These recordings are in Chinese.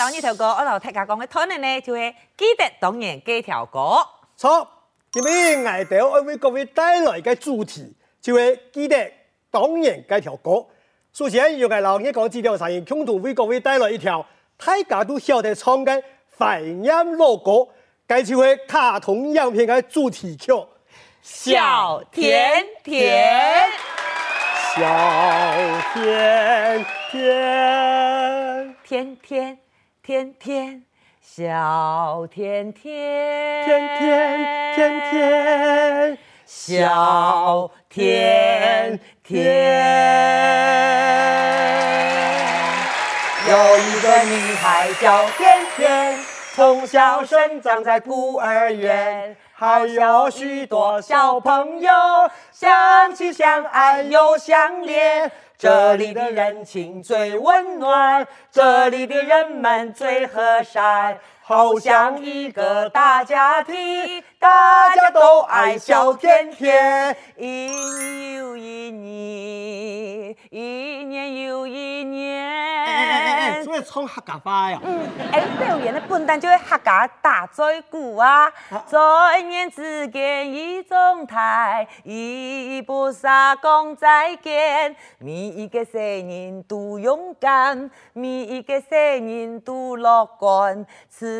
老呢条歌，我老大家讲的讨论呢，就系记得当年这条歌。错，今日我哋要为各位带来嘅主题，就系记得当年这条歌。首先，由我老二讲几条声音，共同为各位带来一条大家都晓得唱嘅怀念老歌，介就系卡通影片嘅主题曲《小甜甜》。小甜甜，甜甜甜甜，小甜甜，甜甜甜甜，小甜甜。有一个女孩叫甜甜，从小生长在孤儿院。还有许多小朋友相亲相爱又相恋，这里的人情最温暖，这里的人们最和善，好像一个大家庭，大家都爱笑甜甜，一年又一年，一年又一年。所以唱客家话呀？嗯，哎，表演的本单就是客家大嘴鼓啊，转眼之间一中台，一步三讲再见，每一个声音都勇敢，每一个声音都乐观，此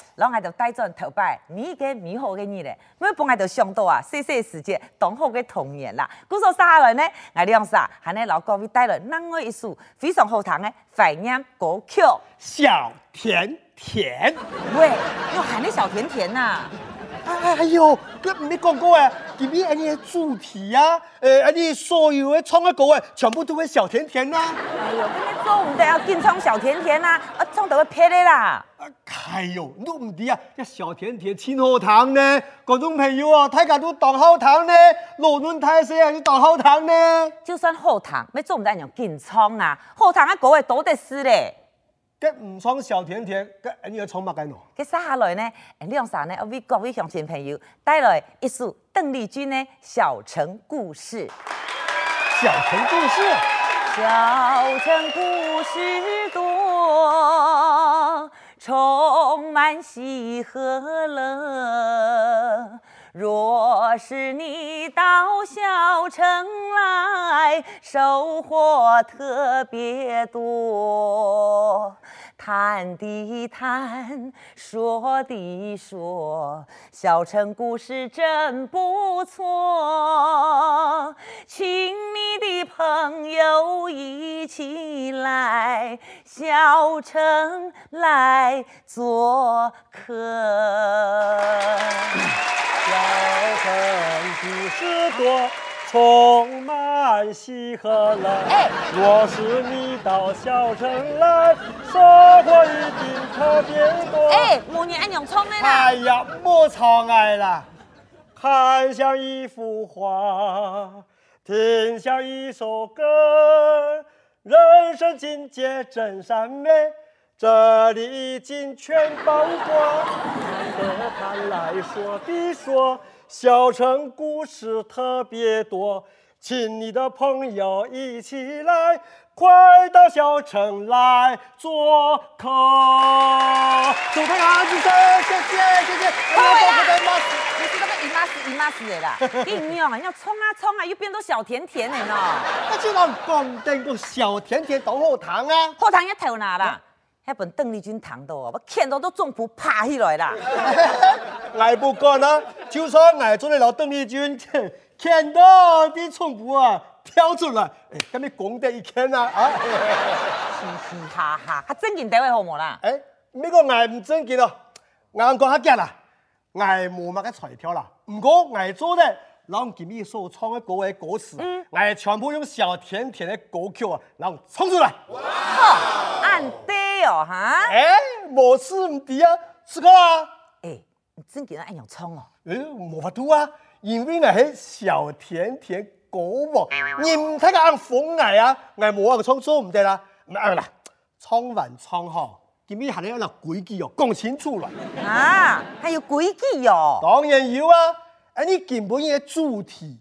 然后我就带转头摆，你个美好给你嘞，我们本来就想到啊，细细时节，当好的童年啦。故说下来呢，我两煞还能老各位带来另外一首非常好听的怀念歌曲《小甜甜》。喂，又喊你小甜甜呐、啊。哎呦，哥你讲过哎，今日安尼主题呀，呃，安尼所有的唱的歌哎，全部都会小甜甜呐。哎呦，你们做唔得要紧唱小甜甜呐，啊，唱得会撇的啦。哎呦，你唔知啊，这小甜甜真好糖呢，各种朋友啊，大家都当好糖呢，无论大细还是当好糖呢。就算好糖，要做唔得要紧唱啊，好糖啊，各位多得是嘞。这唔唱小甜甜，这你要唱乜嘅喏？接下来呢，两三呢，我为各位乡亲朋友带来一首邓丽君的《小城故事》。小城故事，小城故事多，充满喜和乐。若是你到小城来，收获特别多。谈的谈，说的说，小城故事真不错，请你的朋友一起来小城来做客。小城故事多。充满喜和乐。哎，若是你到小城来，收获一定特别多。哎，母女爱用唱的啦。哎呀，莫唱爱啦，看像一幅画，听像一首歌，人生境界真善美，这里已经全包括。看的看来说的说。小城故事特别多，请你的朋友一起来，快到小城来做客。祝大家吉祥，谢谢谢谢。各位啊，你是那个姨妈是姨妈是的啦，你娘啊，要冲啊冲啊，又变到小甜甜的呢。那就让讲这个小甜甜多好糖啊，后糖一头拿啦。那本邓丽君弹的哦，我看到都中谱爬起来啦。我不过呢，就算我做得了邓丽君，看到的中谱啊跳出来，哎，咁你讲得一看啊啊，嘻嘻哈哈，他正经单位好冇啦？哎，那个我唔正经咯，我讲下假啦，我冇乜个彩票啦，不过挨做的，然后今日所唱的歌的歌词，嗯，我全部用小甜甜的歌曲啊，然后唱出来。哇，按哦哈！哎，冇事唔对啊，是个啊。哎，你真给人按样唱哦。哎，冇法度啊，因为我系小甜甜歌王，你唔睇个按风来啊，俺冇个唱做唔得啦，唔按啦，唱完唱好，今日还要有规矩哦，讲清楚了。啊，还有规矩哦？当然有啊，哎，你根本嘅主题，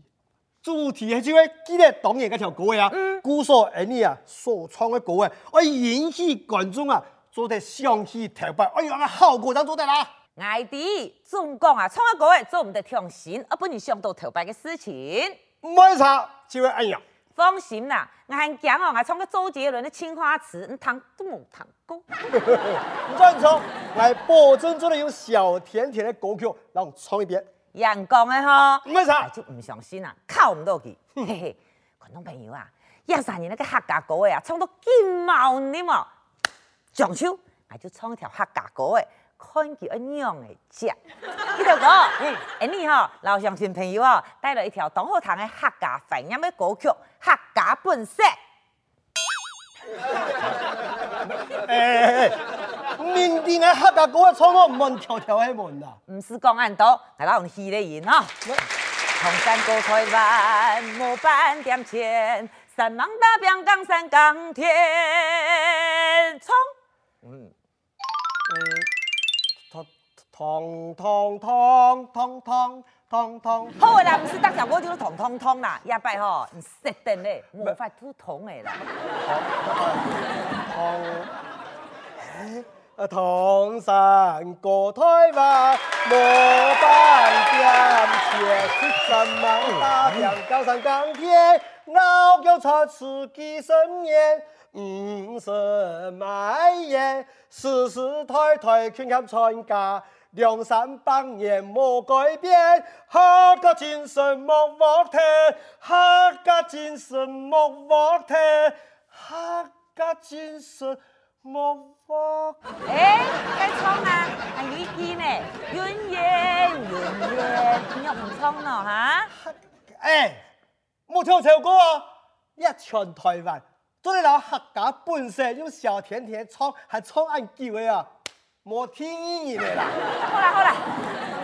主题系就会记得当年嗰条歌啊，故说哎你啊所创的歌啊，我引起观众啊做得上气头白，哎呀，个效果当做得啦。艾弟，总讲啊，唱歌诶做唔得创新，而不能想到头白嘅事情。没错，就会哎呀。放心啦，我还讲哦，我唱个周杰伦的《青花瓷》，你弹都冇弹过。唔准唱，我保证做得有小甜甜的歌曲，让我唱一遍。阳光的哈，唔会错，就唔相信啊，靠唔到佢。嘿嘿，观众朋友啊，一三年那个客家歌诶啊，唱到金毛你嘛，上手，我就唱一条客家歌诶。看佢一样的只，呢条歌，嗯，哎你吼，老乡亲朋友啊，带了一条当好听的客家方言的歌曲《客家本色》。哎哎哎，面顶诶黑甲骨诶创作门条条诶门啦，不是讲安多，大家用戏咧演哈。唐山高台湾，模半点钱，三芒大边江山钢铁冲。嗯，通通通通通通通。好诶啦，不是当下我就是通通通啦，下摆吼，你设定咧，无法吐通诶啦。通通通。唐山过台湾，木板点钱，三芒大兵江山钢铁，老轿插翅几十年，五色满眼，世世代代全靠传家。梁山百年莫改变，客家精神莫忘记，客家精神莫忘记，客家精神莫忘。哎，该唱啊，还有一句呢，圆圆圆圆，你又唔唱咯哈？哎，冇跳错歌啊！一全台湾，做得到客家本色，用小甜甜唱，还唱俺几位啊？冇听你的啦！好啦好啦，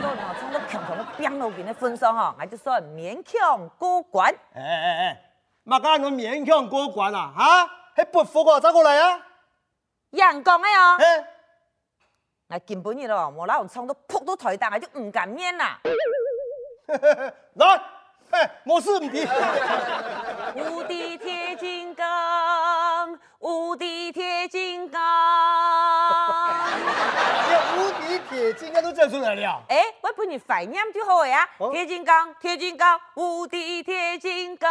都我唱到强强的变路边的分数哈，我就说勉强过关。哎哎哎，乜讲侬勉强过关啊？哈，还不服我走过来啊？阳光的哦。哎，我根本你咯，我老用唱到扑到台档，我就唔敢面啦。来，哎，冇事唔敌。无敌铁金刚，无敌铁金刚。无敌铁金刚都叫出来了。哎，我帮你反念就好呀。铁金刚，铁金刚，无敌铁金刚。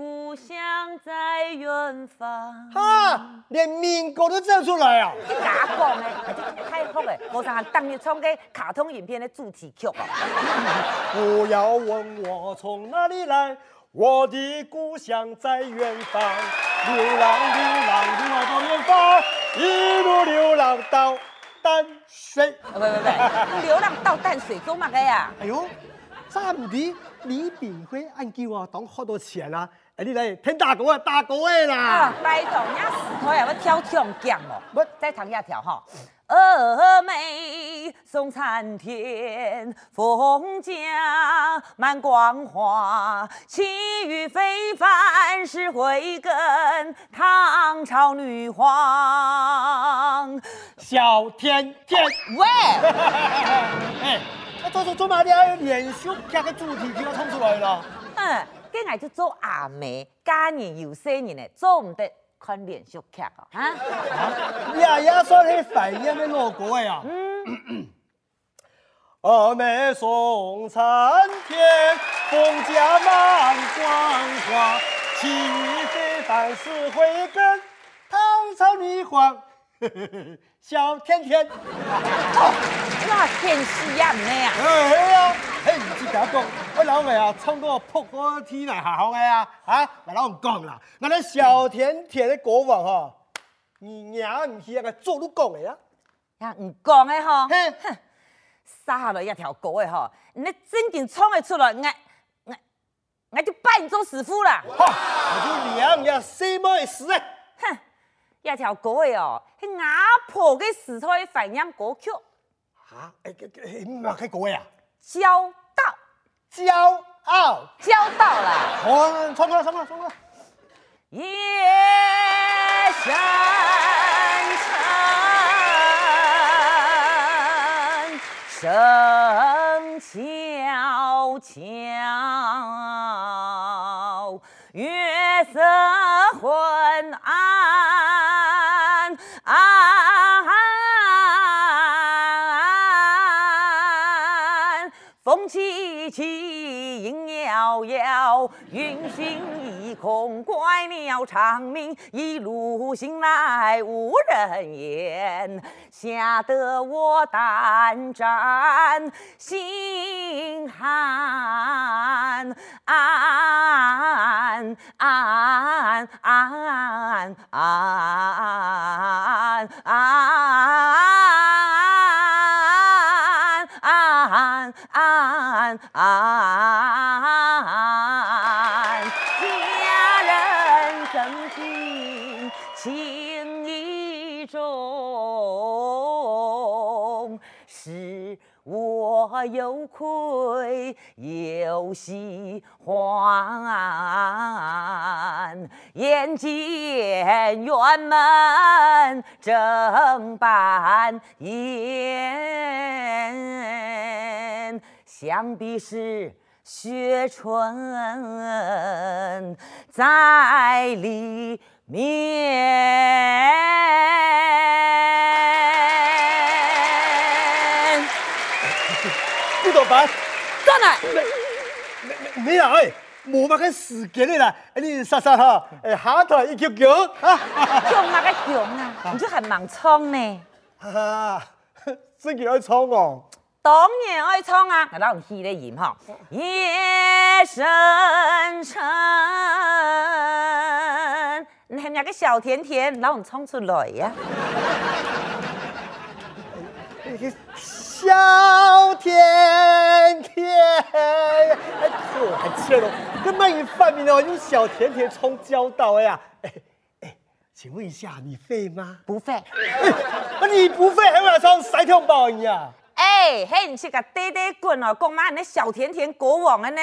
故乡在远方。哈，连民歌都唱出来啊！你假讲呢？太好了，我想当年唱个卡通影片的主题曲啊！不要问我从哪里来，我的故乡在远方。流浪，流浪，流浪到远方，一路流浪到淡水。喂喂喂，流浪到淡水做嘛个呀？哎呦，咋唔的？李炳辉按叫我当好多钱啊！哎，你来听大哥啊，大哥的啦！啊，拜托，你死拖也要跳跳杠哦！不，再唱一跳哈。峨眉送参天，凤甲满光华，气宇非凡是慧根，唐朝女皇小甜甜。喂！哎，那做做做嘛？你要连续加个主题曲要唱出来了。嗯。跟俺就做阿妹，家人有些人呢，做唔得看连续剧啊！啊，爷爷说你反应的老歌呀。嗯。峨眉送参天，凤甲满光华，气宇非凡是慧根，唐朝女皇。小甜甜。那天是呀，唔呀。哎呀，嘿，唔知点讲，我老妹啊，冲到扑个天来下好嘅啊，啊，我老唔讲啦，我哋小甜甜的国王吼，你娘唔系个做都讲嘅呀，呀，唔讲的吼，哼哼，杀了一条狗嘅吼，你真经冲的出来，我我我就拜你做师傅啦。哈，我就娘呀，什么事啊？哼，一条狗嘅哦，系阿婆嘅时代怀念歌曲。啊，诶诶诶，唔系嗰个呀？骄到，骄傲，骄到啦！哦，唱歌，唱歌，唱歌。夜深沉，声悄悄，月色昏暗遥遥，云行一空，怪鸟长鸣，一路行来无人烟，吓得我胆战心寒，暗，家人深情情意重，是我有愧有喜欢，眼见辕门正半掩，想必是雪春在里面。呢度办？真系，你啊，哎，冇乜嘅时间的啦，你杀杀哈，哎，下台一叫叫，啊，强那个强啊，你就系盲冲呢？哈哈，自己爱唱哦。当然爱唱啊，我当戏咧演嗬。夜深沉，你系咪个小甜甜，老唔唱出来呀？小甜甜，哎，可还切咯，跟卖淫犯名哦，用小甜甜冲交道哎呀，哎哎，请问一下，你会吗？不会。啊，你不会还会来唱塞跳包呀？哎，嘿，你是个爹爹棍哦，讲嘛，你小甜甜国王啊呢？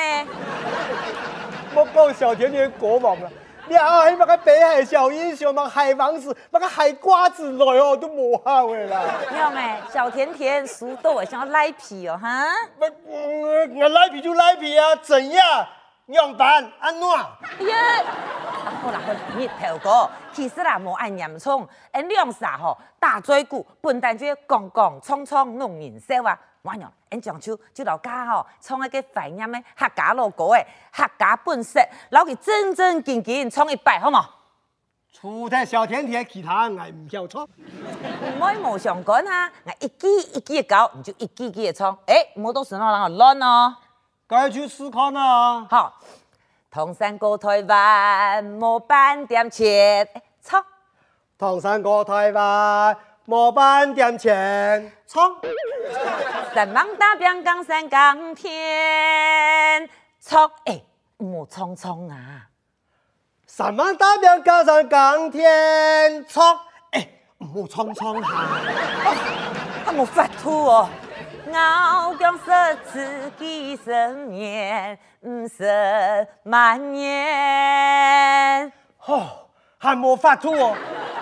我讲小甜甜国王了，你啊，那个北海小英雄嘛，海王子，那个海瓜子来哦，都无好诶啦。要没，小甜甜熟豆我想要赖皮哦，哈？我我我赖皮就赖皮啊，怎样？样板安怎？哎呀，好啦好啦，你头哥，其实啦，冇按严重，因两啥吼，大嘴鼓，笨蛋就讲讲冲冲弄人笑啊，完了，按将就就老家吼，创一个怀念的客家老歌诶，客家本色，老佢正正经经创一摆，好冇？除了小甜甜，其他我唔晓唱。唔可以无相干啊，我一句一句的教，你就一句句的唱，诶、欸，冇到时候让我乱哦。该去试看啊！好，唐山过台湾，冇半点钱，唱。唐山过台湾，冇半点钱，唱。三网打边江山港天，唱。诶，冇唱唱啊！三网打边江山港天，唱。诶，冇唱唱啊，他冇发吐哦。傲江色自己生年，唔识蔓延。哦，还没发出哦。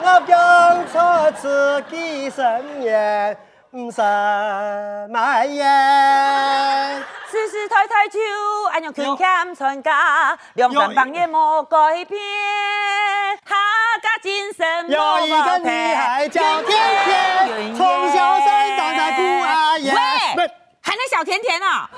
傲江色自己生年，唔识蔓延。世世代代就安样勤俭传家，两三百年冇改变。有一个女孩叫甜甜，从小生长在孤儿院。喂，还那小甜甜啊？